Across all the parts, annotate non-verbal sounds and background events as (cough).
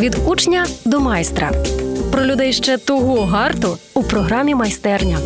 Від учня до майстра про людей ще того гарту у програмі майстерня.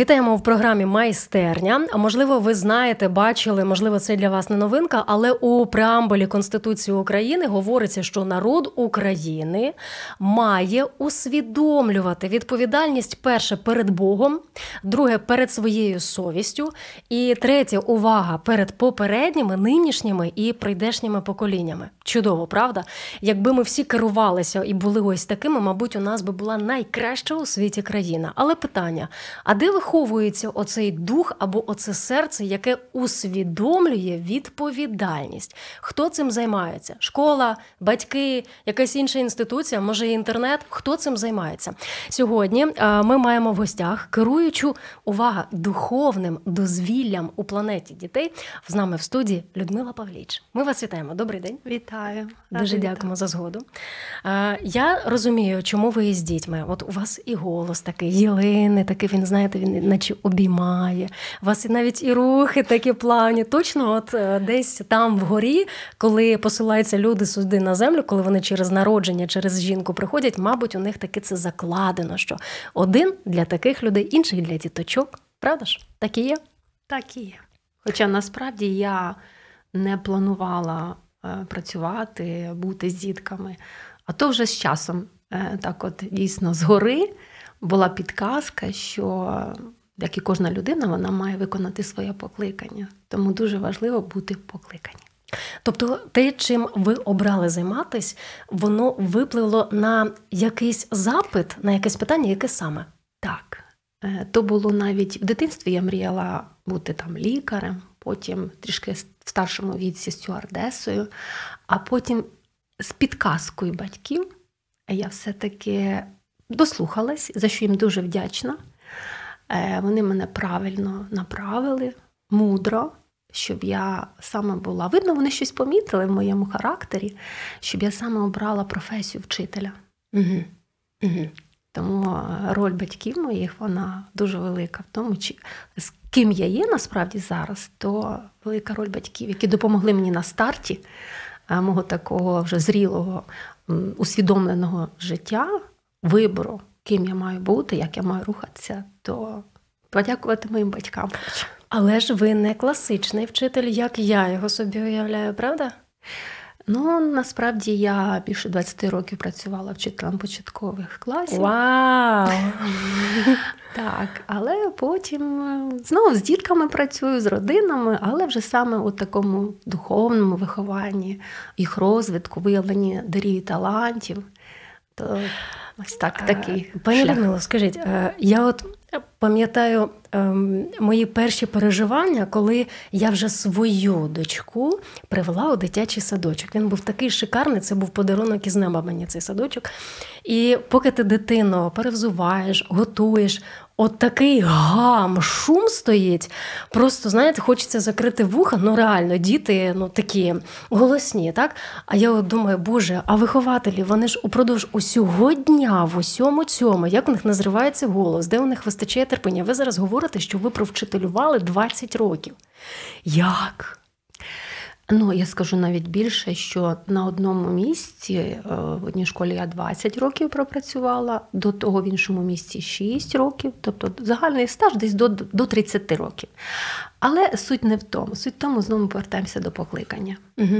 Вітаємо в програмі Майстерня. Можливо, ви знаєте, бачили, можливо, це для вас не новинка, але у преамбулі Конституції України говориться, що народ України має усвідомлювати відповідальність перше перед Богом, друге перед своєю совістю, і третє увага перед попередніми, нинішніми і прийдешніми поколіннями. Чудово, правда? Якби ми всі керувалися і були ось такими, мабуть, у нас би була найкраща у світі країна. Але питання: а де виховується оцей дух або оце серце, яке усвідомлює відповідальність? Хто цим займається? Школа, батьки, якась інша інституція, може інтернет? Хто цим займається? Сьогодні е, ми маємо в гостях керуючу увага духовним дозвіллям у планеті дітей. З нами в студії Людмила Павліч. Ми вас вітаємо. Добрий день. Вітаю. Дуже Рада дякуємо за згоду. Е, Я розумію, чому ви із дітьми. От у вас і голос такий, єлиний, такий він, знаєте, він наче обіймає. У вас навіть і рухи такі плавні. Точно, от е, десь там вгорі, коли посилаються люди сюди на землю, коли вони через народження, через жінку приходять, мабуть, у них таки це закладено, що один для таких людей, інший для діточок. Правда ж? Так і є? Так і є. Хоча насправді я не планувала е, працювати, бути з дітками. А то вже з часом, е, так от дійсно згори була підказка, що, як і кожна людина, вона має виконати своє покликання. Тому дуже важливо бути покликані. Тобто те, чим ви обрали займатись, воно випливло на якийсь запит, на якесь питання, яке саме? Так, е, то було навіть в дитинстві я мріяла бути там лікарем, потім трішки в старшому віці стюардесою, а потім з підказкою батьків я все-таки дослухалась, за що їм дуже вдячна. Е, Вони мене правильно направили, мудро, щоб я саме була. Видно, вони щось помітили в моєму характері, щоб я саме обрала професію вчителя. Угу. Угу. Тому е, роль батьків моїх вона дуже велика. В тому, чи з ким я є насправді зараз, то велика роль батьків, які допомогли мені на старті е, мого такого вже зрілого, усвідомленого життя, вибору, ким я маю бути, як я маю рухатися, то подякувати моїм батькам. Але ж ви не класичний вчитель, як я його собі уявляю, правда? Ну, насправді я більше 20 років працювала вчителем початкових класів. Вау! (laughs) Так, але потім е, знову з дітками працюю, з родинами, але вже саме у такому духовному вихованні, їх розвитку, виявленні дарів і талантів. То ось так, такий Пані. Людмило, скажіть, е, я от пам'ятаю ем, мої перші переживання, коли я вже свою дочку привела у дитячий садочок. Він був такий шикарний, це був подарунок із неба мені цей садочок. І поки ти дитину перевзуваєш, готуєш, от такий гам, шум стоїть. Просто, знаєте, хочеться закрити вуха. Ну, реально, діти ну, такі голосні, так? А я от думаю, Боже, а вихователі, вони ж упродовж усього дня, в усьому цьому, як у них не зривається голос, де у них вистачає терпіння. Ви зараз говорите, що ви провчителювали 20 років. Як? Ну, я скажу навіть більше, що на одному місці е, в одній школі я 20 років пропрацювала, до того в іншому місці 6 років, тобто загальний стаж десь до, до 30 років. Але суть не в тому. Суть в тому, знову ми повертаємося до покликання. Угу.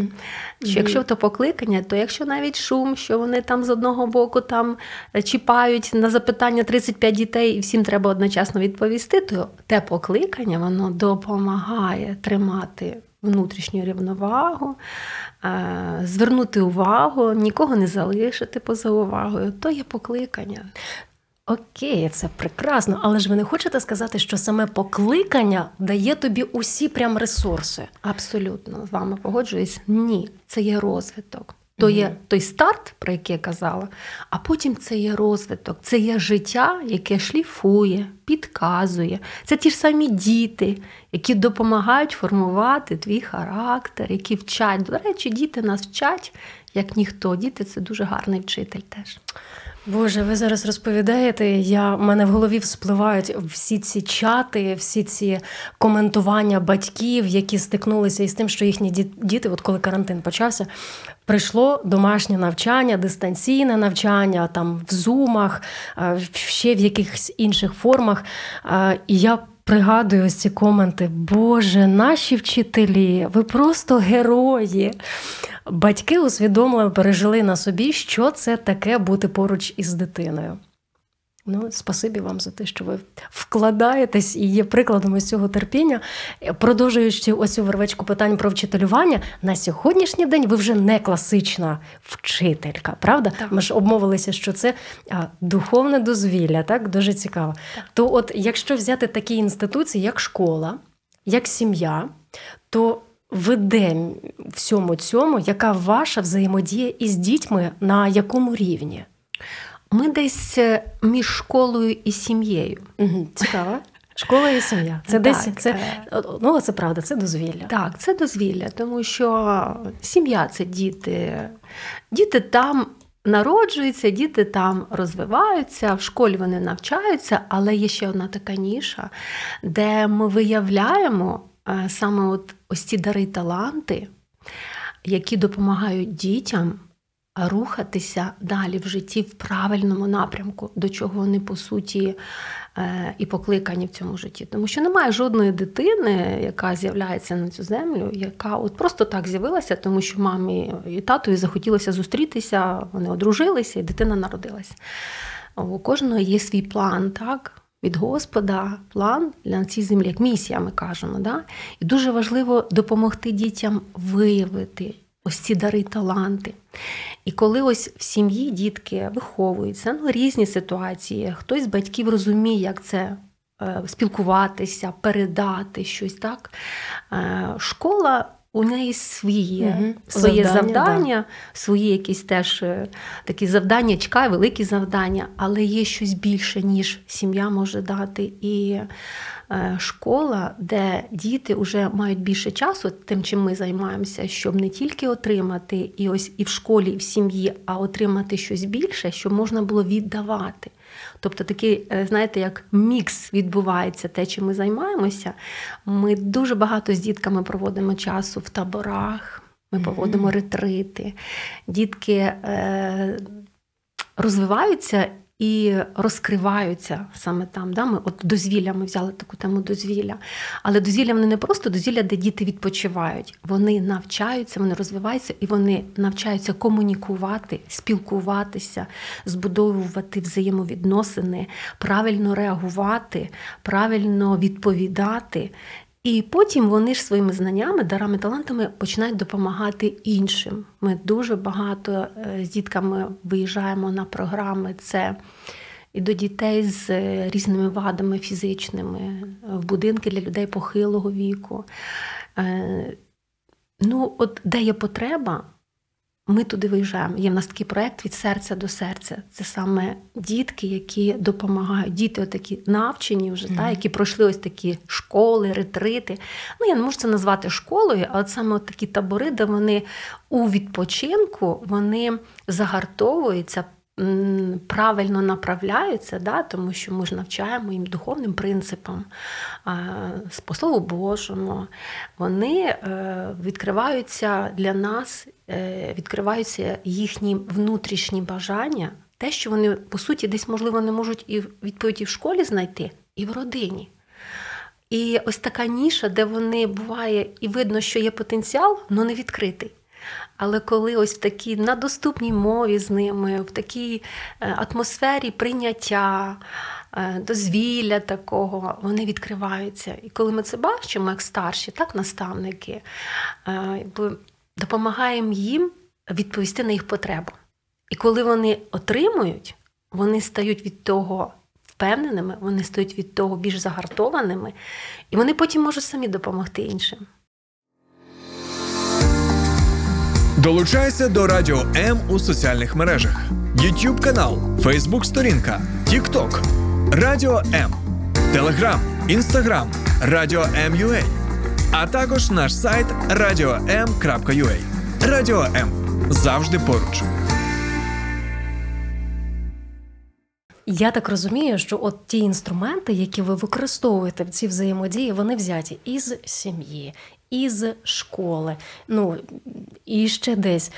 Що якщо то покликання, то якщо навіть шум, що вони там з одного боку там е, чіпають на запитання 35 дітей, і всім треба одночасно відповісти, то те покликання воно допомагає тримати внутрішню рівновагу, е, звернути увагу, нікого не залишити поза увагою. То є покликання. Окей, це прекрасно, але ж ви не хочете сказати, що саме покликання дає тобі усі прям ресурси. Абсолютно з вами погоджуюсь. Ні, це є розвиток. То є той старт, про який я казала, а потім це є розвиток, це є життя, яке шліфує, підказує. Це ті ж самі діти, які допомагають формувати твій характер, які вчать. До речі, діти нас вчать, як ніхто. Діти це дуже гарний вчитель теж. Боже, ви зараз розповідаєте. Я в мене в голові вспливають всі ці чати, всі ці коментування батьків, які стикнулися із тим, що їхні діти, от коли карантин почався, прийшло домашнє навчання, дистанційне навчання, там в зумах, ще в якихось інших формах. І я пригадую ось ці коменти. Боже, наші вчителі, ви просто герої. Батьки усвідомлено пережили на собі, що це таке бути поруч із дитиною. Ну, спасибі вам за те, що ви вкладаєтесь і є прикладом із цього терпіння. Продовжуючи оцю вервечку питань про вчителювання, на сьогоднішній день ви вже не класична вчителька, правда? Так. Ми ж обмовилися, що це а, духовне дозвілля, так дуже цікаво. То, от, якщо взяти такі інституції, як школа, як сім'я, то ви де в всьому цьому, яка ваша взаємодія із дітьми, на якому рівні? Ми десь е, між школою і сім'єю. Угу, цікаво. Школа і сім'я. Це Так, десь це е. ну це правда, це дозвілля. Так, це дозвілля, тому що сім'я це діти. Діти там народжуються, діти там розвиваються, в школі вони навчаються, але є ще одна така ніша, де ми виявляємо е, саме от ось ці дари таланти, які допомагають дітям рухатися далі в житті в правильному напрямку, до чого вони по суті е, і покликані в цьому житті. Тому що немає жодної дитини, яка з'являється на цю землю, яка от просто так з'явилася, тому що мамі і татові захотілося зустрітися, вони одружилися, і дитина народилася. У кожного є свій план, так? Від Господа план для цій землі, як місія, ми кажемо. Да? І дуже важливо допомогти дітям виявити ось ці дари, таланти. І коли ось в сім'ї дітки виховуються, ну різні ситуації, хтось з батьків розуміє, як це е, спілкуватися, передати щось так. Е, школа у неї свої, Мгм. своє Завдання, завдання, свої якісь теж е, такі завдання, чекає, великі завдання, але є щось більше, ніж сім'я може дати. І е, школа, де діти вже мають більше часу, тим, чим ми займаємося, щоб не тільки отримати і ось і в школі, і в сім'ї, а отримати щось більше, щоб можна було віддавати. Тобто такий, е, знаєте, як мікс відбувається те, чим ми займаємося. Ми дуже багато з дітками проводимо часу в таборах, ми проводимо ретрити. Дітки е, розвиваються і розкриваються саме там. Да? Ми от дозвілля, ми взяли таку тему дозвілля. Але дозвілля вони не просто дозвілля, де діти відпочивають. Вони навчаються, вони розвиваються і вони навчаються комунікувати, спілкуватися, збудовувати взаємовідносини, правильно реагувати, правильно відповідати. І потім вони ж своїми знаннями, дарами, талантами починають допомагати іншим. Ми дуже багато е, з дітками виїжджаємо на програми. Це і до дітей з е, різними вадами фізичними, в будинки для людей похилого віку. Е, Ну, от де є потреба, ми туди виїжджаємо. Є в нас такий проект від серця до серця. Це саме дітки, які допомагають. Діти такі навчені вже, та, які пройшли ось такі школи, ретрити. Ну, я не можу це назвати школою, а от саме от такі табори, де вони у відпочинку вони загартовуються. Правильно направляються, да, тому що ми ж навчаємо їм духовним принципам, по Слову Божому. Вони е, відкриваються для нас, е, відкриваються їхні внутрішні бажання, те, що вони, по суті, десь, можливо, не можуть і відповіді в школі знайти, і в родині. І ось така ніша, де вони буває, і видно, що є потенціал, але не відкритий. Але коли ось в такій на доступній мові з ними, в такій е, атмосфері прийняття, е, дозвілля такого, вони відкриваються. І коли ми це бачимо, як старші, так наставники, е, допомагаємо їм відповісти на їх потребу. І коли вони отримують, вони стають від того впевненими, вони стають від того більш загартованими, і вони потім можуть самі допомогти іншим. Долучайся до Радіо М у соціальних мережах: YouTube канал, Facebook сторінка, TikTok, Радіо М, Телеграм, Інстаграм, Радіо М.UA, а також наш сайт radio.m.ua. Радіо М. Завжди поруч. Я так розумію, що от ті інструменти, які ви використовуєте в цій взаємодії, вони взяті із сім'ї, із школи, ну і ще десь.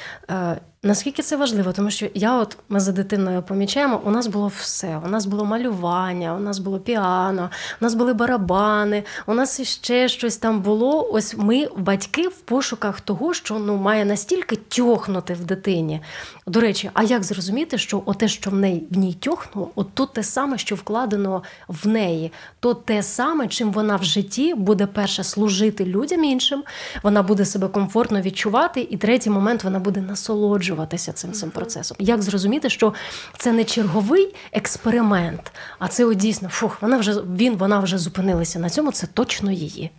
Наскільки це важливо? Тому що я, от ми за дитиною помічаємо, у нас було все. У нас було малювання, у нас було піано, у нас були барабани, у нас іще щось там було. Ось ми, батьки, в пошуках того, що ну має настільки тьохнути в дитині. До речі, а як зрозуміти, що оте, що в неї в ній тьохнуло, от то те саме, що вкладено в неї, то те саме, чим вона в житті буде перше служити людям іншим, вона буде себе комфортно відчувати, і третій момент вона буде насолоджуватися цим цим процесом. Як зрозуміти, що це не черговий експеримент, а це от дійсно фух, вона вже він, вона вже зупинилася на цьому. Це точно її.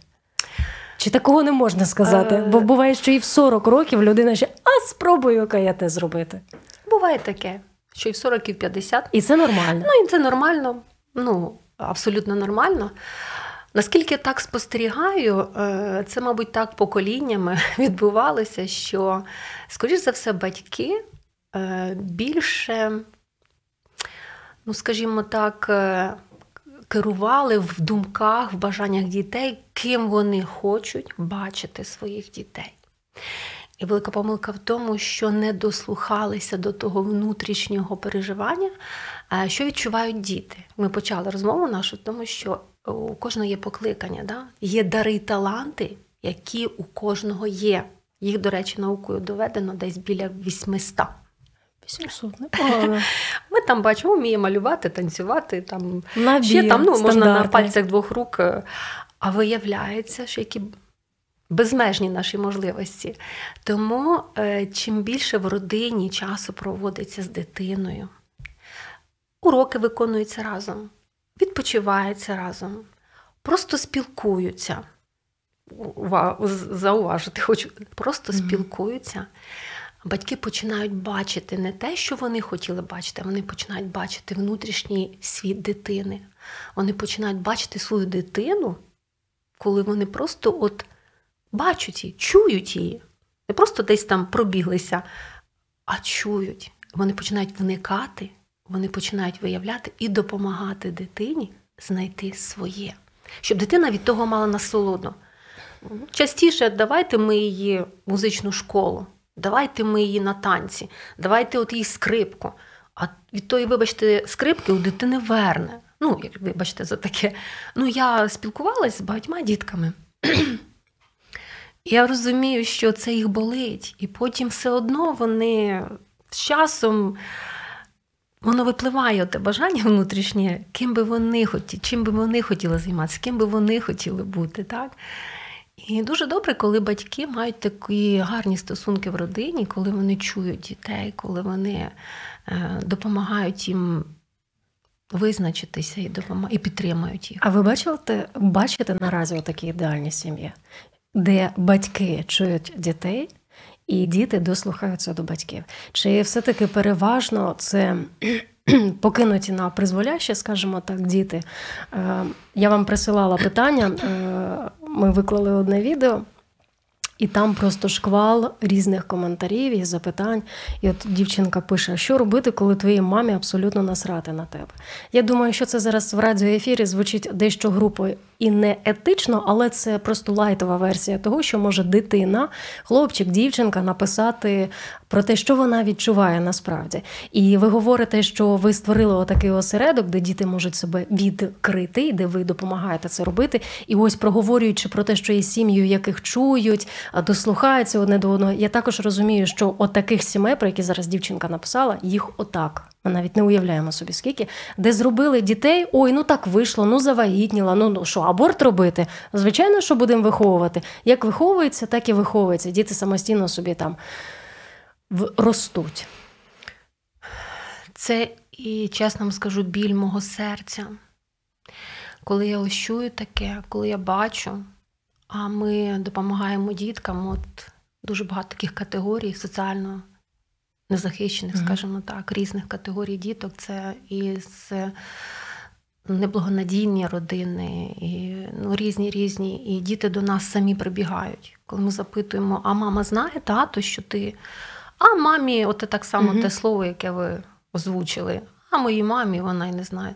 Чи такого не можна сказати? Е. Бо буває, що і в 40 років людина ще а спробую-ка я те зробити. Буває таке, що і в 40, і в 50. І це нормально. Ну, і це нормально, ну, абсолютно нормально. Наскільки так спостерігаю, е, це, мабуть, так поколіннями (laughs) відбувалося, що, скоріш за все, батьки е, більше, ну, скажімо так, е, керували в думках, в бажаннях дітей, ким вони хочуть бачити своїх дітей. І велика помилка в тому, що не дослухалися до того внутрішнього переживання, що відчувають діти. Ми почали розмову нашу, тому що у кожного є покликання, да? є дари й таланти, які у кожного є. Їх, до речі, наукою доведено десь біля 800. 800, непогано. (laughs) Ми там бачимо, вміє малювати, танцювати, там Набір ще там ну, можна на пальцях двох рук. е, А виявляється, що які безмежні наші можливості. Тому е, чим більше в родині часу проводиться з дитиною, уроки виконуються разом, відпочивається разом, просто спілкуються. Зауважити хочу, просто спілкуються. Батьки починають бачити не те, що вони хотіли бачити, а вони починають бачити внутрішній світ дитини. Вони починають бачити свою дитину, коли вони просто от бачать її, чують її. Не просто десь там пробіглися, а чують. Вони починають вникати, вони починають виявляти і допомагати дитині знайти своє, щоб дитина від того мала насолоду. Частіше давайте ми її в музичну школу, давайте ми її на танці, давайте от їй скрипку. А від тої, вибачте, скрипки у дитини верне. Ну, як вибачте, за таке. Ну, я спілкувалася з багатьма дітками. Я розумію, що це їх болить, і потім все одно вони з часом воно випливає те бажання внутрішнє, ким би вони хотіли, чим би вони хотіли займатися, ким би вони хотіли бути. Так? І дуже добре, коли батьки мають такі гарні стосунки в родині, коли вони чують дітей, коли вони е, допомагають їм визначитися і, допома- і підтримують їх. А ви бачите, бачите наразі такі ідеальні сім'ї, де батьки чують дітей, і діти дослухаються до батьків? Чи все-таки переважно це покинуті на призволяще, скажімо так, діти? Е, Я вам присилала питання, е, ми виклали одне відео. І там просто шквал різних коментарів і запитань. І от дівчинка пише: що робити, коли твоїй мамі абсолютно насрати на тебе? Я думаю, що це зараз в радіоефірі звучить дещо групою і не етично, але це просто лайтова версія того, що може дитина, хлопчик, дівчинка написати про те, що вона відчуває насправді. І ви говорите, що ви створили отакий осередок, де діти можуть себе відкрити, де ви допомагаєте це робити. І ось проговорюючи про те, що є сім'ї, яких чують, дослухаються одне до одного. Я також розумію, що от таких сімей, про які зараз дівчинка написала, їх отак. Ми навіть не уявляємо собі скільки, де зробили дітей, ой, ну так вийшло, ну завагітніла, ну, ну що, аборт робити? Звичайно, що будемо виховувати. Як виховується, так і виховується. Діти самостійно собі там ростуть. Це І чесно скажу, біль мого серця. Коли я ось чую таке, коли я бачу, а ми допомагаємо діткам, от дуже багато таких категорій соціально незахищених, Мгм. скажімо так, різних категорій діток. Це і з неблагонадійні родини, і ну, різні різні. І діти до нас самі прибігають. Коли ми запитуємо, а мама знає тато, що ти. А мамі, от так само Мгм. те слово, яке ви озвучили. А моїй мамі вона й не знає.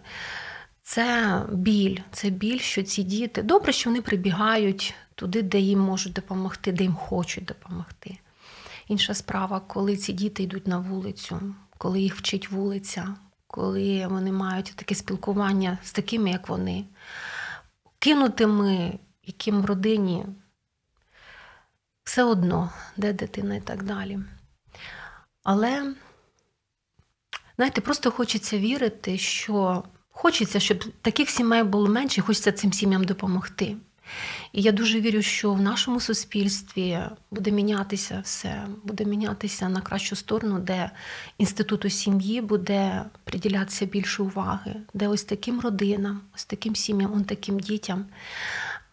Це біль, це біль, що ці діти добре, що вони прибігають туди, де їм можуть допомогти, де їм хочуть допомогти. Інша справа, коли ці діти йдуть на вулицю, коли їх вчить вулиця, коли вони мають таке спілкування з такими, як вони, кинутими, яким в родині все одно, де дитина і так далі. Але, знаєте, просто хочеться вірити, що хочеться, щоб таких сімей було менше, хочеться цим сім'ям допомогти. І я дуже вірю, що в нашому суспільстві буде мінятися все, буде мінятися на кращу сторону, де інституту сім'ї буде приділятися більше уваги, де ось таким родинам, ось таким сім'ям, ось таким дітям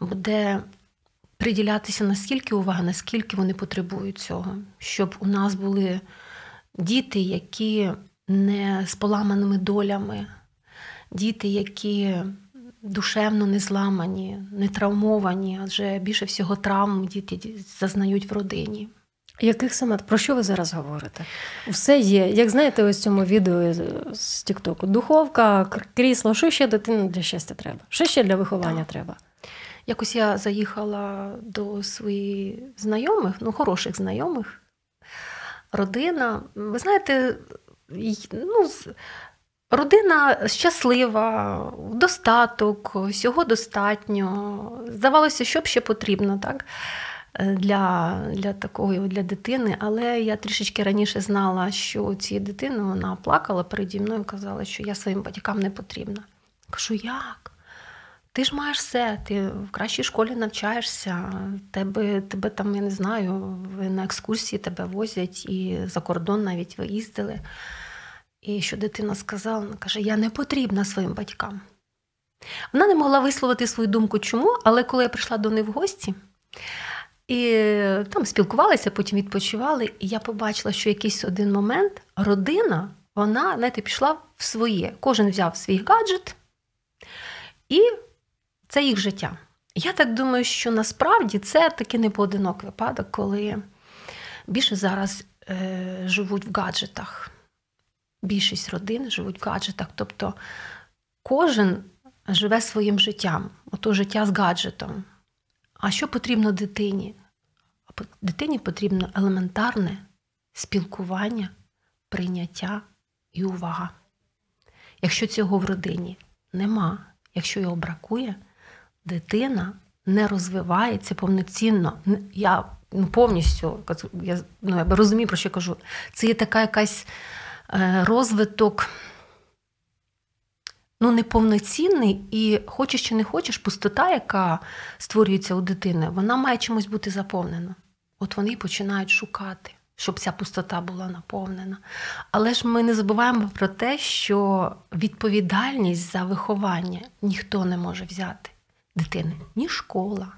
буде приділятися наскільки уваги, наскільки вони потребують цього, щоб у нас були діти, які не з поламаними долями, діти, які душевно не зламані, не травмовані, адже більше всього травм діти зазнають в родині. Яких саме про що ви зараз говорите? Все є. Як знаєте, ось цьому відео з- Тіктоку. Духовка, крісло, що ще дитині для щастя треба? Що ще для виховання Так. треба? Якось я заїхала до своїх знайомих, ну, хороших знайомих, родина. Ви знаєте, ну, родина щаслива, достаток, всього достатньо. Здавалося, що б ще потрібно, так? е, Для, для такої для дитини, але я трішечки раніше знала, що цієї дитини вона плакала переді мною і казала, що я своїм батькам не потрібна. Кажу, як? Ти ж маєш все, ти в кращій школі навчаєшся, тебе, тебе там, я не знаю, на екскурсії тебе возять і за кордон навіть ви їздили. І що дитина сказала, вона каже: Я не потрібна своїм батькам. Вона не могла висловити свою думку, чому, але коли я прийшла до неї в гості, і там спілкувалися, потім відпочивали, і я побачила, що якийсь один момент родина, вона, знаєте, пішла в своє. Кожен взяв свій гаджет, і це їх життя. Я так думаю, що насправді це таки не поодинок випадок, коли більше зараз е, живуть в гаджетах. Більшість родин живуть в гаджетах. Тобто кожен живе своїм життям, ото життя з гаджетом. А що потрібно дитині? Дитині потрібно елементарне спілкування, прийняття і увага. Якщо цього в родині нема, якщо його бракує, дитина не розвивається повноцінно. Я ну, повністю я, ну, я розумію, про що я кажу. Це є така якась розвиток. Ну, неповноцінний, і хочеш чи не хочеш, пустота, яка створюється у дитини, вона має чимось бути заповнена. От вони починають шукати, щоб ця пустота була наповнена. Але ж ми не забуваємо про те, що відповідальність за виховання ніхто не може взяти дитини. Ні школа,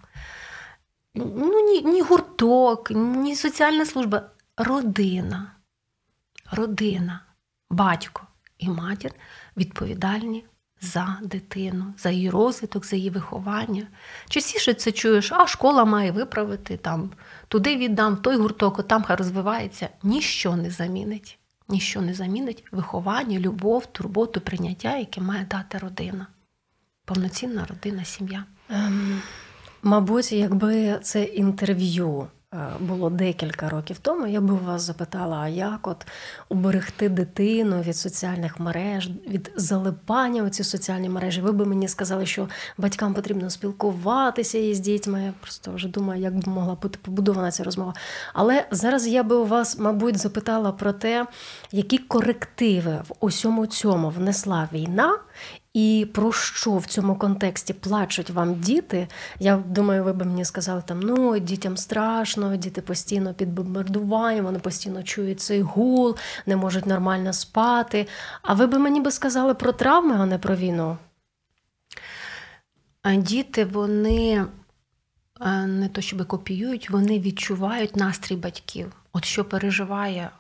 ну, ні, ні гурток, ні соціальна служба. Родина. Родина, батько і матір відповідальні за дитину, за її розвиток, за її виховання. Частіше це чуєш, а школа має виправити там, туди віддам, той гурток, там хай розвивається. Ніщо не замінить. Ніщо не замінить виховання, любов, турботу, прийняття, яке має дати родина. Повноцінна родина, сім'я. Ем, мабуть, якби це інтерв'ю було декілька років тому, я би у вас запитала, а як от уберегти дитину від соціальних мереж, від залипання у ці соціальні мережі? Ви би мені сказали, що батькам потрібно спілкуватися із дітьми. Я просто вже думаю, як би могла бути побудована ця розмова. Але зараз я би у вас, мабуть, запитала про те, які корективи в усьому цьому внесла війна. І про що в цьому контексті плачуть вам діти? Я думаю, ви б мені сказали там: ну дітям страшно, діти постійно під бомбардуванням, вони постійно чують цей гул, не можуть нормально спати. А ви б мені би сказали про травми, а не про війну? А Діти, вони не то щоб копіюють, вони відчувають настрій батьків. От що переживає,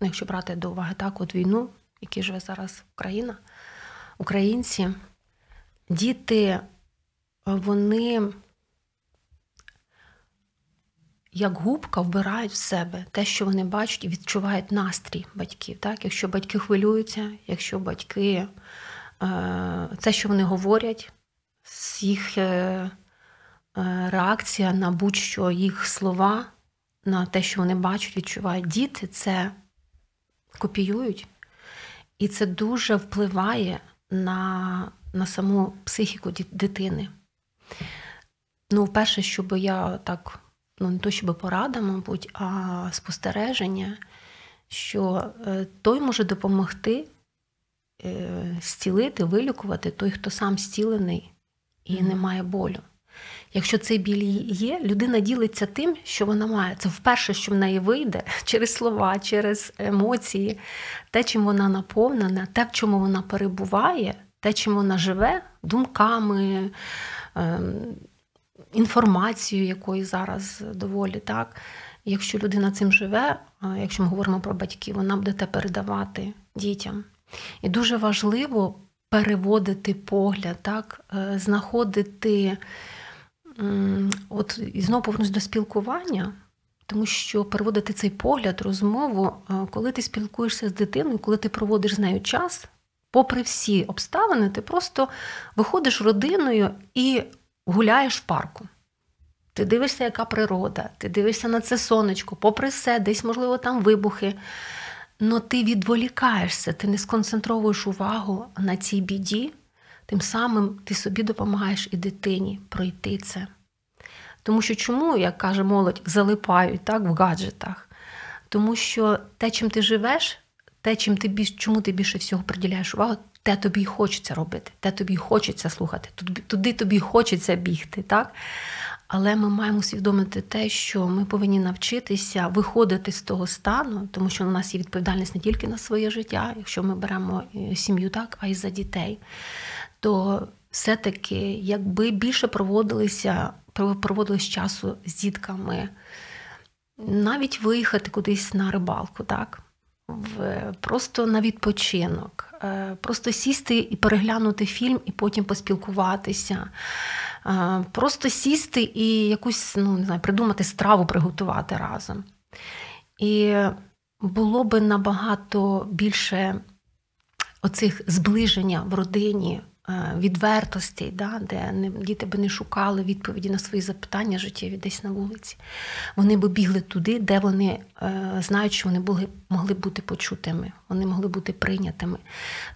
ну, якщо брати до уваги так, от війну, в якій живе зараз Україна, українці, діти, вони як губка вбирають в себе те, що вони бачать і відчувають настрій батьків. Так? Якщо батьки хвилюються, якщо батьки е, це, що вони говорять, їх е, е, реакція на будь-що їх слова, на те, що вони бачать, відчувають. Діти це копіюють, і це дуже впливає на, на саму психіку дитини. Ну, перше, щоб я так, ну не то щоб порада, мабуть, а спостереження, що е, той може допомогти е, зцілити, вилікувати той, хто сам зцілений і не має болю. Якщо цей біль є, людина ділиться тим, що вона має. Це вперше, що в неї вийде (laughs) через слова, через емоції, те, чим вона наповнена, те, в чому вона перебуває, те, чим вона живе, думками, ем, інформацією, якої зараз доволі так. Якщо людина цим живе, якщо ми говоримо про батьків, вона буде те передавати дітям. І дуже важливо переводити погляд, так, е, знаходити, от і знову повернусь до спілкування, тому що переводити цей погляд, розмову, е, коли ти спілкуєшся з дитиною, коли ти проводиш з нею час, попри всі обставини, ти просто виходиш родиною і гуляєш в парку. Ти дивишся, яка природа, ти дивишся на це сонечко, попри все, десь, можливо, там вибухи. Но ти відволікаєшся, ти не сконцентровуєш увагу на цій біді, тим самим ти собі допомагаєш і дитині пройти це. Тому що чому, як каже молодь, залипають так, в гаджетах? Тому що те, чим ти живеш, те, чим ти чому ти більше всього приділяєш увагу, те тобі й хочеться робити, те тобі й хочеться слухати, туди, туди тобі й хочеться бігти. так? Але ми маємо усвідомити те, що ми повинні навчитися виходити з того стану, тому що у нас є відповідальність не тільки на своє життя, якщо ми беремо е, сім'ю, так, а й за дітей. То все-таки, якби більше проводилися, проводилось часу з дітками, навіть виїхати кудись на рибалку, так? Просто на відпочинок, е, просто сісти і переглянути фільм, і потім поспілкуватися. Е, Просто сісти і якусь ну, не знаю, придумати страву приготувати разом. І було би набагато більше оцих зближення в родині, відвертостей, да, де не, діти би не шукали відповіді на свої запитання життєві десь на вулиці. Вони би бігли туди, де вони е, знають, що вони були, могли бути почутими, вони могли бути прийнятими.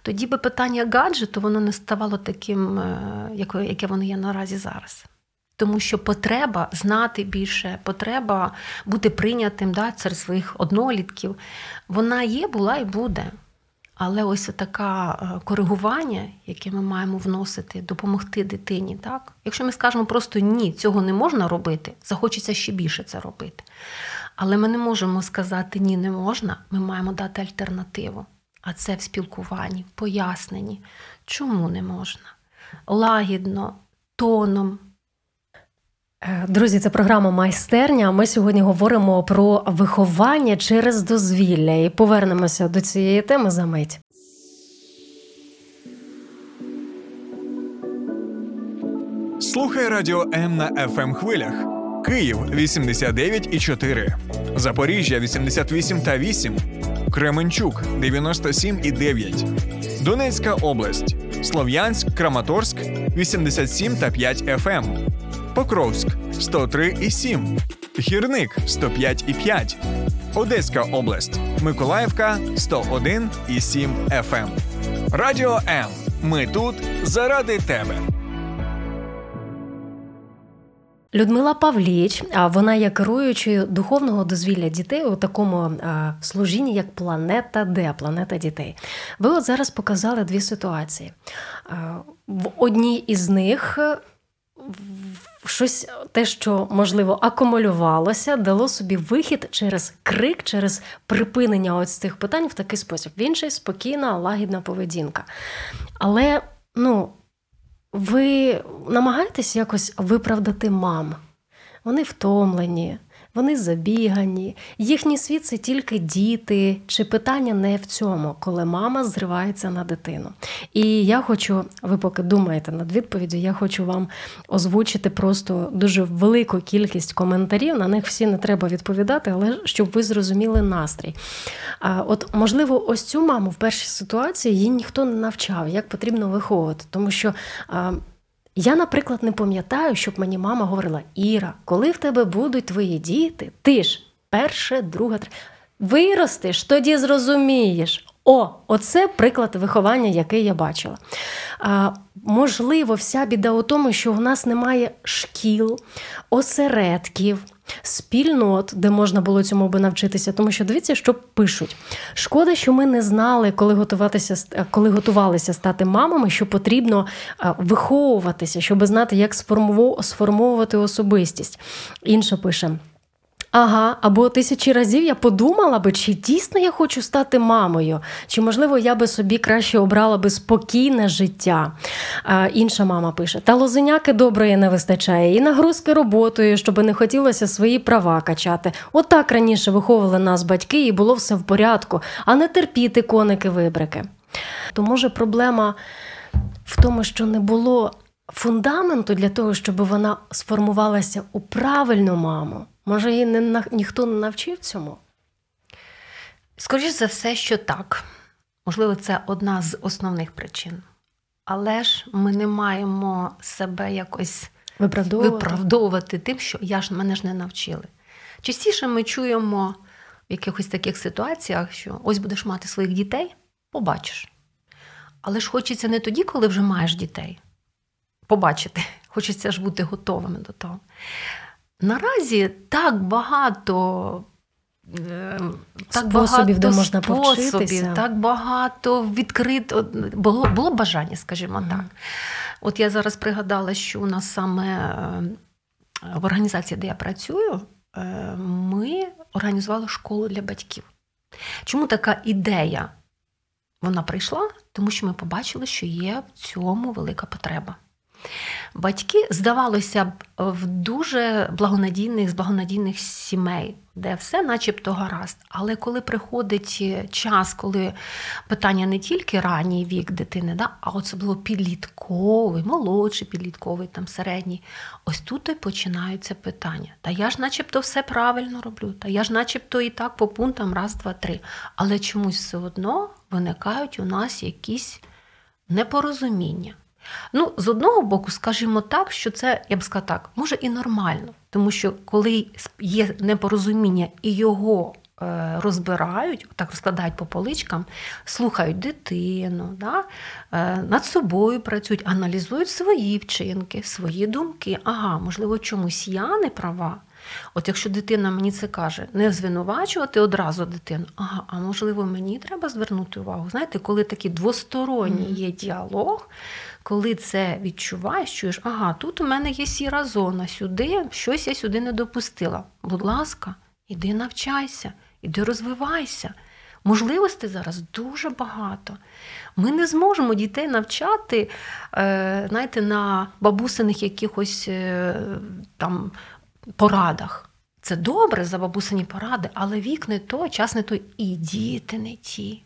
Тоді би питання гаджету воно не ставало таким, е, яке, яке воно є наразі зараз. Тому що потреба знати більше, потреба бути прийнятим да, серед своїх однолітків, вона є, була і буде. Але ось таке коригування, яке ми маємо вносити, допомогти дитині. Так? Якщо ми скажемо просто ні, цього не можна робити, захочеться ще більше це робити. Але ми не можемо сказати ні, не можна. Ми маємо дати альтернативу. А це в спілкуванні, в поясненні, чому не можна. Лагідно, тоном. Е, Друзі, це програма Майстерня. Ми сьогодні говоримо про виховання через дозвілля і повернемося до цієї теми за мить. Слухай радіо М на fm хвилях. Київ 89,4, Запоріжжя 88 та 8, Кременчук 97 і 9, Донецька область, Слов'янськ, Краматорськ 87 та 5 FM, Покровськ 103 і 7, Гірник 105 і 5, Одеська область, Миколаївка 101 і 7 FM. Радіо М. Ми тут заради тебе. Людмила Павліч, а вона є керуючою духовного дозвілля дітей у такому служінні, як Планета Д, Планета дітей. Ви от зараз показали дві ситуації. В одній із них щось те, що можливо акумулювалося, дало собі вихід через крик, через припинення ось цих питань в такий спосіб. В інший спокійна, лагідна поведінка. Але ну, ви намагаєтесь якось виправдати мам. Вони втомлені, вони забігані, їхній світ це тільки діти, чи питання не в цьому, коли мама зривається на дитину. І я хочу, ви поки думаєте над відповіддю, я хочу вам озвучити просто дуже велику кількість коментарів. На них всі не треба відповідати, але щоб ви зрозуміли настрій. От можливо, ось цю маму в першій ситуації її ніхто не навчав, як потрібно виховувати, тому що. Я, наприклад, не пам'ятаю, щоб мені мама говорила: Іра, коли в тебе будуть твої діти, ти ж перше, друге, третє. Виростеш, тоді зрозумієш. О, оце приклад виховання, який я бачила. А, можливо, вся біда у тому, що в нас немає шкіл, осередків, спільнот, де можна було цьому би навчитися. Тому що дивіться, що пишуть. Шкода, що ми не знали, коли готуватися, коли готувалися стати мамами, що потрібно виховуватися, щоб знати, як сформовувати особистість. Інша пише. Ага, або тисячі разів я подумала би, чи дійсно я хочу стати мамою, чи можливо я би собі краще обрала би спокійне життя. А, інша мама пише: та лозеняки доброї не вистачає, і нагрузки роботою, щоб не хотілося свої права качати. Отак раніше виховували нас батьки, і було все в порядку, а не терпіти коники вибрики. То може проблема в тому, що не було фундаменту для того, щоб вона сформувалася у правильну маму. Може, її не, ніхто не навчив цьому? Скоріш за все, що так. Можливо, це одна з основних причин. Але ж ми не маємо себе якось Виправдовувати? виправдовувати тим, що я ж мене ж не навчили. Частіше ми чуємо в якихось таких ситуаціях, що ось будеш мати своїх дітей, побачиш. Але ж хочеться не тоді, коли вже маєш дітей. Побачити. Хочеться ж бути готовими до того. Наразі так багато. е, Так Способів, де можна способів, повчитися. так багато відкрито було, було бажання, скажімо Мгм. так. От я зараз пригадала, що у нас саме е, в організації, де я працюю, е, ми організували школу для батьків. Чому така ідея? Вона прийшла, тому що ми побачили, що є в цьому велика потреба. Батьки, здавалося б, в дуже благонадійних з благонадійних сімей, де все начебто гаразд. Але коли приходить час, коли питання не тільки ранній вік дитини, да, а особливо підлітковий, молодший підлітковий, там середній, ось тут і починаються питання. Та я ж начебто все правильно роблю, та я ж начебто і так по пунктам раз, два, три. Але чомусь все одно виникають у нас якісь непорозуміння. Ну, з одного боку, скажімо так, що це, я б сказала так, може і нормально, тому що коли є непорозуміння і його е, розбирають, так розкладають по поличкам, слухають дитину, да, е, над собою працюють, аналізують свої вчинки, свої думки. Ага, можливо, чомусь я не права. От якщо дитина мені це каже, не звинувачувати одразу дитину, ага, а можливо, мені треба звернути увагу. Знаєте, коли такий двосторонній є діалог, коли це відчуваєш, чуєш, ага, тут у мене є сіра зона, сюди щось я сюди не допустила. Будь ласка, іди навчайся, іди розвивайся. Можливостей зараз дуже багато. Ми не зможемо дітей навчати, е, знаєте, на бабусиних якихось е, там порадах. Це добре за бабусині поради, але вік не той, час не той, і діти не ті.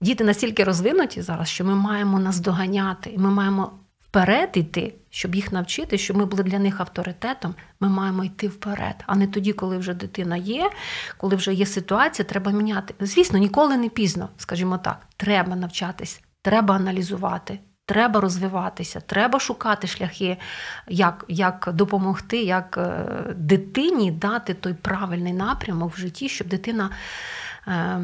Діти настільки розвинуті зараз, що ми маємо наздоганяти, ми маємо вперед йти, щоб їх навчити, щоб ми були для них авторитетом. Ми маємо йти вперед, а не тоді, коли вже дитина є, коли вже є ситуація, треба міняти. Звісно, ніколи не пізно, скажімо так. Треба навчатись, треба аналізувати. Треба розвиватися, треба шукати шляхи, як як допомогти, як е, дитині дати той правильний напрямок в житті, щоб дитина е,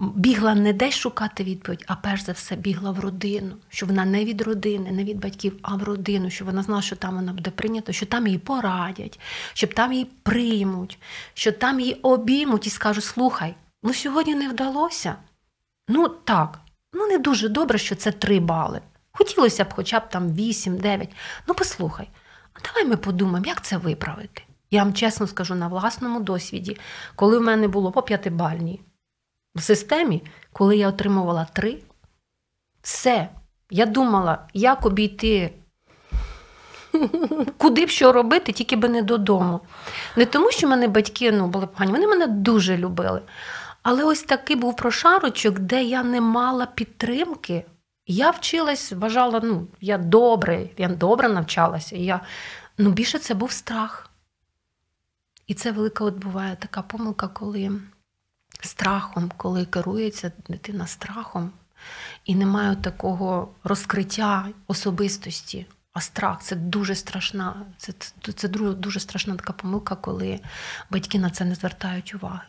бігла не десь шукати відповідь, а перш за все бігла в родину, що вона не від родини, не від батьків, а в родину, що вона знала, що там вона буде прийнята, що там її порадять, щоб там її приймуть, що там її обіймуть і скажуть: слухай, ну сьогодні не вдалося. Ну так, ну не дуже добре, що це три бали. Хотілося б хоча б там 8-9. Ну послухай, а давай ми подумаємо, як це виправити. Я вам чесно скажу на власному досвіді, коли в мене було по п'ятибальній в системі, коли я отримувала три, все. Я думала, як обійти, (laughs) куди б що робити, тільки би не додому. Не тому, що мене батьки ну, були погані, вони мене дуже любили. Але ось такий був прошарочок, де я не мала підтримки. Я вчилась, вважала, ну, я добре, я добре навчалася. Я, ну, більше це був страх. І це велика от буває така помилка, коли страхом, коли керується дитина страхом, і немає такого розкриття особистості. А страх це дуже страшна, це, це, це дуже, страшна така помилка, коли батьки на це не звертають уваги.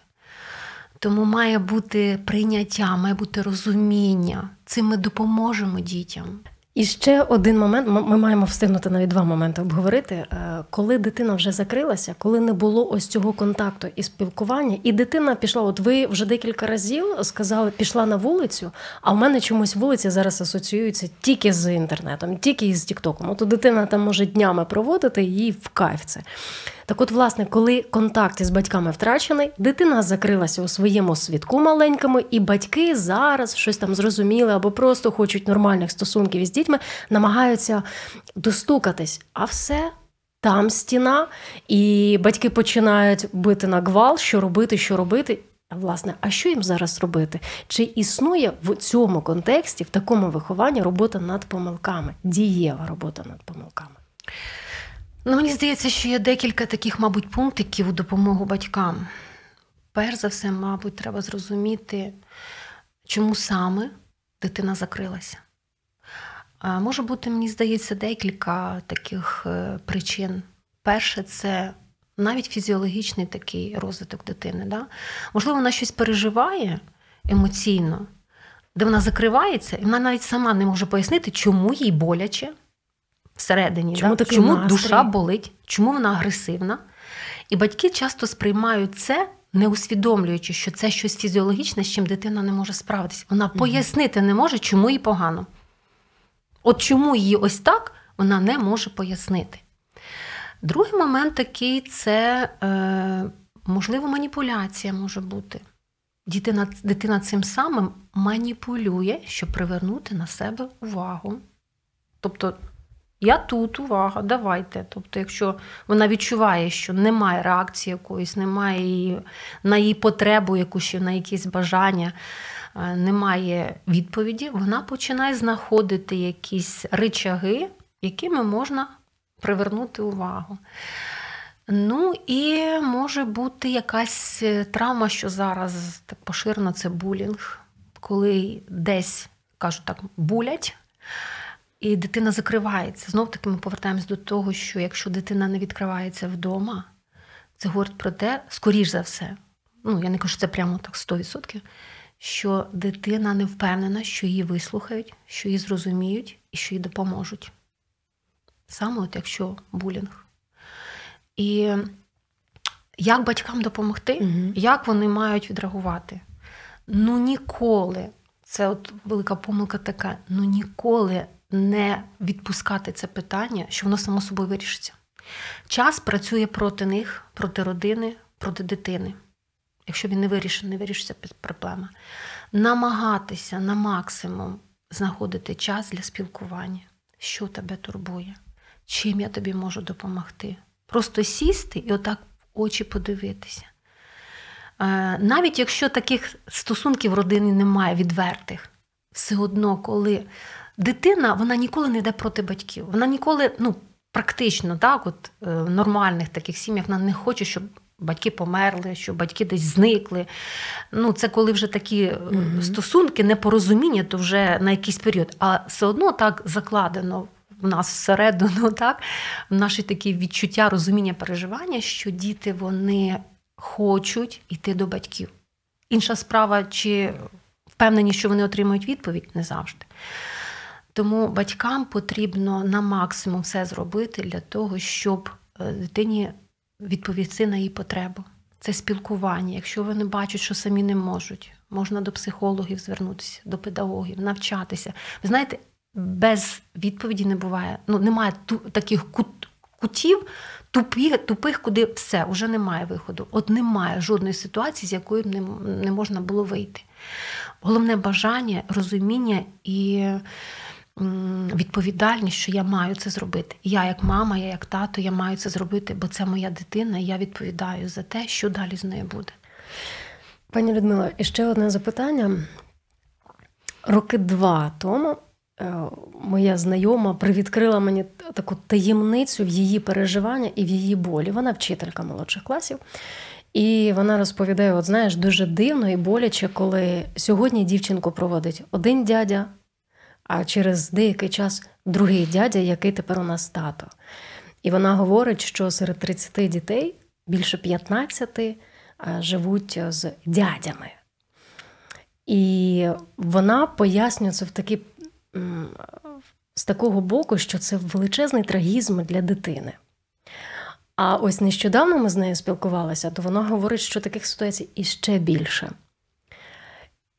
Тому має бути прийняття, має бути розуміння. Цим ми допоможемо дітям. І ще один момент. Ми маємо встигнути навіть два моменти обговорити. Е, Коли дитина вже закрилася, коли не було ось цього контакту і спілкування, і дитина пішла. От ви вже декілька разів сказали, пішла на вулицю. А в мене чомусь вулиця зараз асоціюється тільки з інтернетом, тільки із Тіктоком. От дитина там може днями проводити їй в кайф це. Так, от, власне, коли контакт із батьками втрачений, дитина закрилася у своєму світку маленькому, і батьки зараз щось там зрозуміли або просто хочуть нормальних стосунків із дітьми, намагаються достукатись. А все. Там стіна, і батьки починають бити на гвал, що робити, що робити. А власне, а що їм зараз робити? Чи існує в цьому контексті, в такому вихованні робота над помилками, дієва робота над помилками? Ну, мені здається, що є декілька таких, мабуть, пунктиків у допомогу батькам. Перш за все, мабуть, треба зрозуміти, чому саме дитина закрилася. Може бути, мені здається, декілька таких е, причин. Перше, це навіть фізіологічний такий розвиток дитини. Да? Можливо, вона щось переживає емоційно, де вона закривається, і вона навіть сама не може пояснити, чому їй боляче всередині, Чому да? чому настрій? душа болить, чому вона агресивна. І батьки часто сприймають це, не усвідомлюючи, що це щось фізіологічне, з чим дитина не може справитися. Вона пояснити не може, чому їй погано. От чому її ось так вона не може пояснити. Другий момент такий це, е, можливо, маніпуляція може бути. Дитина, дитина цим самим маніпулює, щоб привернути на себе увагу. Тобто, я тут, увага, давайте. Тобто, якщо вона відчуває, що немає реакції якоїсь, немає її, на її потребу, якусь, на якісь бажання, е, немає відповіді, вона починає знаходити якісь ричаги, якими можна привернути увагу. Ну і може бути якась е, травма, що зараз так поширено, це булінг, коли десь, кажуть так, булять, і дитина закривається. Знов таки ми повертаємось до того, що якщо дитина не відкривається вдома, це говорить про те, скоріш за все, ну я не кажу, це прямо так 100%, що дитина не впевнена, що її вислухають, що її зрозуміють і що їй допоможуть. Саме от якщо булінг. І як батькам допомогти, Мгм. як вони мають відреагувати? Ну ніколи, це от велика помилка така, ну ніколи не відпускати це питання, що воно само собою вирішиться. Час працює проти них, проти родини, проти дитини. Якщо він не вирішить, не вирішиться проблема. Намагатися на максимум знаходити час для спілкування, що тебе турбує, чим я тобі можу допомогти. Просто сісти і отак в очі подивитися. Е, Навіть якщо таких стосунків в родині немає відвертих, все одно, коли дитина вона ніколи не йде проти батьків, вона ніколи, ну, практично, так, от е, в нормальних таких сім'ях вона не хоче, щоб батьки померли, щоб батьки десь зникли. Ну, це коли вже такі Мгм. стосунки, непорозуміння, то вже на якийсь період. А все одно так закладено в нас всередину, (laughs) так, в наші такі відчуття, розуміння, переживання, що діти вони хочуть йти до батьків. Інша справа, чи впевнені, що вони отримують відповідь, не завжди. Тому батькам потрібно на максимум все зробити для того, щоб е, дитині відповісти на її потребу. Це спілкування. Якщо вони бачать, що самі не можуть, можна до психологів звернутися, до педагогів, навчатися. Ви знаєте, без відповіді не буває. Ну, немає ту, таких кут, кутів, тупі, тупих, куди все, вже немає виходу. От немає жодної ситуації, з якої б не, не можна було вийти. Головне бажання, розуміння і відповідальність, що я маю це зробити. Я, як мама, я як тато, я маю це зробити, бо це моя дитина, і я відповідаю за те, що далі з нею буде. Пані Людмила, і ще одне запитання. Роки два тому е, моя знайома привідкрила мені таку таємницю в її переживання і в її болі. Вона вчителька молодших класів. І вона розповідає: от знаєш, дуже дивно і боляче, коли сьогодні дівчинку проводить один дядя, а через деякий час другий дядя, який тепер у нас тато. І вона говорить, що серед 30 дітей більше 15 е, живуть з дядями. І вона пояснює це в такі, з такого боку, що це величезний трагізм для дитини. А ось нещодавно ми з нею спілкувалися, то вона говорить, що таких ситуацій іще більше.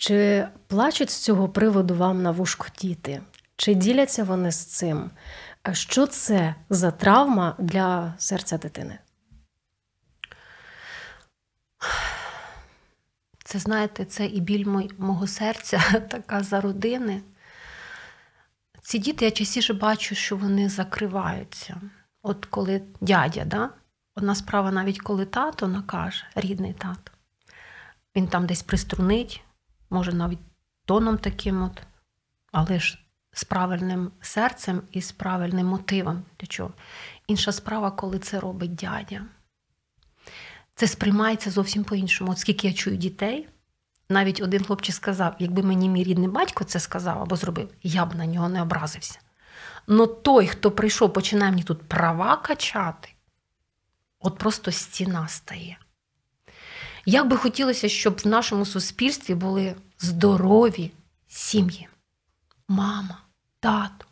Чи плачуть з цього приводу вам на вушку діти? Чи діляться вони з цим? Що це за травма для серця дитини? Це, знаєте, це і біль мой- мого серця, (laughs) така за родини. Ці діти я частіше бачу, що вони закриваються. От коли дядя, да? одна справа, навіть коли тато накаже, рідний тато, він там десь приструнить, може навіть тоном таким, от, але ж з правильним серцем і з правильним мотивом. Для чого? Інша справа, коли це робить дядя це сприймається зовсім по-іншому. От скільки я чую дітей, навіть один хлопчик сказав: якби мені мій рідний батько це сказав або зробив, я б на нього не образився. Но той, хто прийшов, починає мені тут права качати, от просто стіна стає. Як би хотілося, щоб в нашому суспільстві були здорові сім'ї, мама, тато.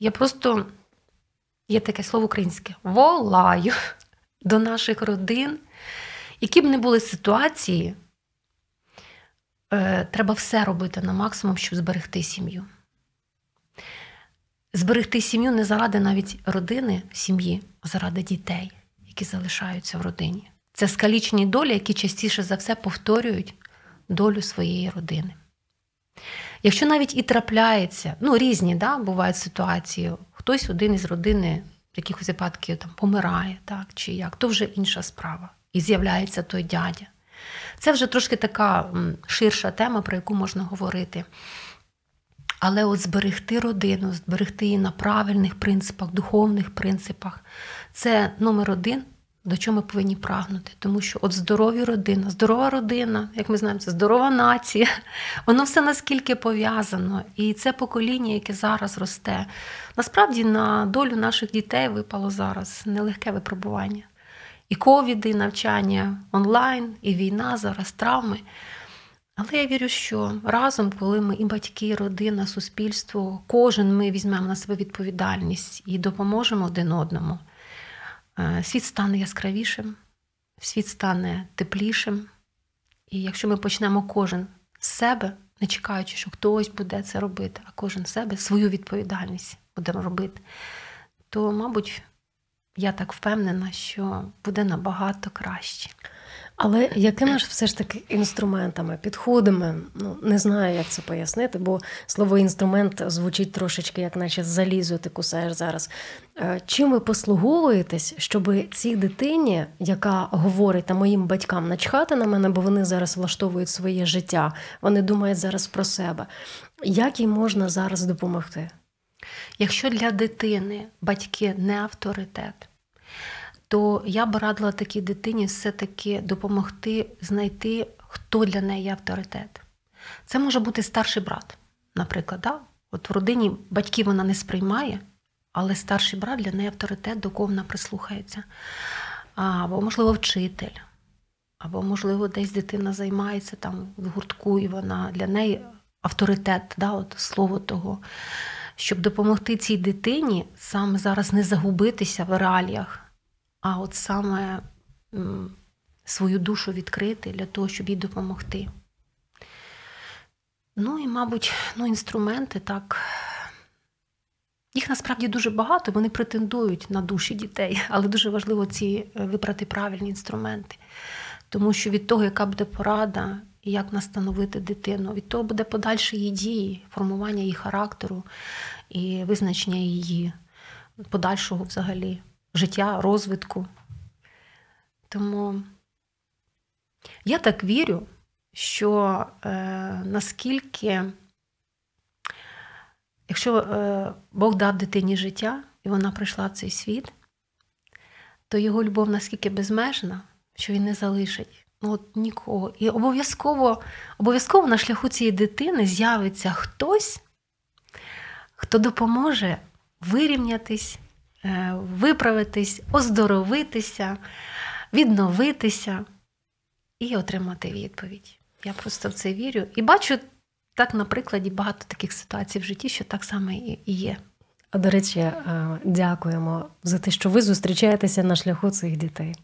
Я просто, є таке слово українське, волаю (laughs) до наших родин, які б не були ситуації, е, треба все робити на максимум, щоб зберегти сім'ю. Зберегти сім'ю не заради навіть родини, сім'ї, а заради дітей, які залишаються в родині. Це скалічні долі, які частіше за все повторюють долю своєї родини. Якщо навіть і трапляється, ну різні да, бувають ситуації, хтось один із родини в якихось випадків там помирає, так чи як, то вже інша справа. І з'являється той дядя. Це вже трошки така ширша тема, про яку можна говорити. Але от зберегти родину, зберегти її на правильних принципах, духовних принципах це номер один, до чого ми повинні прагнути. Тому що от здорові родина, здорова родина, як ми знаємо, це здорова нація, (laughs) воно все наскільки пов'язано. І це покоління, яке зараз росте. Насправді на долю наших дітей випало зараз нелегке випробування. І ковіди, і навчання онлайн, і війна, зараз травми. Але я вірю, що разом, коли ми і батьки, і родина, суспільство, кожен ми візьмемо на себе відповідальність і допоможемо один одному, світ стане яскравішим, світ стане теплішим. І якщо ми почнемо кожен з себе, не чекаючи, що хтось буде це робити, а кожен з себе свою відповідальність буде робити, то, мабуть, я так впевнена, що буде набагато краще. Але якими ж все ж таки інструментами, підходами? Ну не знаю, як це пояснити, бо слово інструмент звучить трошечки, як наче залізо ти кусаєш зараз. Е, Чим ви послуговуєтесь, щоб цій дитині, яка говорить та моїм батькам начхати на мене, бо вони зараз влаштовують своє життя, вони думають зараз про себе. Як їй можна зараз допомогти? Якщо для дитини батьки не авторитет, то я б радила такій дитині все-таки допомогти знайти, хто для неї авторитет. Це може бути старший брат, наприклад. Да? От в родині батьків вона не сприймає, але старший брат для неї авторитет, до кого вона прислухається. Або, можливо, вчитель, або, можливо, десь дитина займається там в гуртку, і вона для неї авторитет, да, от слово того, щоб допомогти цій дитині саме зараз не загубитися в реаліях, а от саме свою душу відкрити для того, щоб їй допомогти. Ну і, мабуть, ну, інструменти так. Їх насправді дуже багато, вони претендують на душі дітей, але дуже важливо ці е, вибрати правильні інструменти. Тому що від того, яка буде порада як настановити дитину, від того буде подальші її дії, формування її характеру і визначення її подальшого взагалі життя, розвитку. Тому я так вірю, що е, наскільки, якщо е, Бог дав дитині життя, і вона прийшла в цей світ, то його любов наскільки безмежна, що він не залишить ну, от нікого. І обов'язково, обов'язково на шляху цієї дитини з'явиться хтось, хто допоможе вирівнятись, виправитись, оздоровитися, відновитися і отримати відповідь. Я просто в це вірю. І бачу так на прикладі багато таких ситуацій в житті, що так само і і є. До речі, е, дякуємо за те, що ви зустрічаєтеся на шляху цих дітей,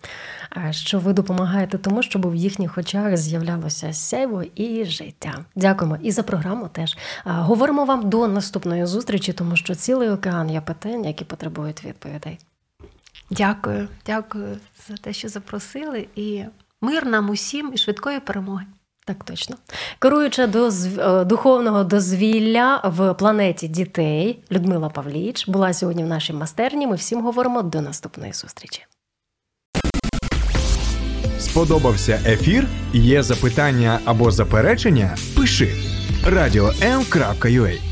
що ви допомагаєте тому, щоб в їхніх очах з'являлося сяйво і життя. Дякуємо і за програму теж. Говоримо вам до наступної зустрічі, тому що цілий океан є питань, які потребують відповідей. Дякую, дякую за те, що запросили, і мир нам усім і швидкої перемоги. Так точно. Керуюча до е, духовного дозвілля в планеті дітей Людмила Павліч була сьогодні в нашій мастерні. Ми всім говоримо до наступної зустрічі. Сподобався ефір? Є запитання або заперечення? Пиши радіом.ua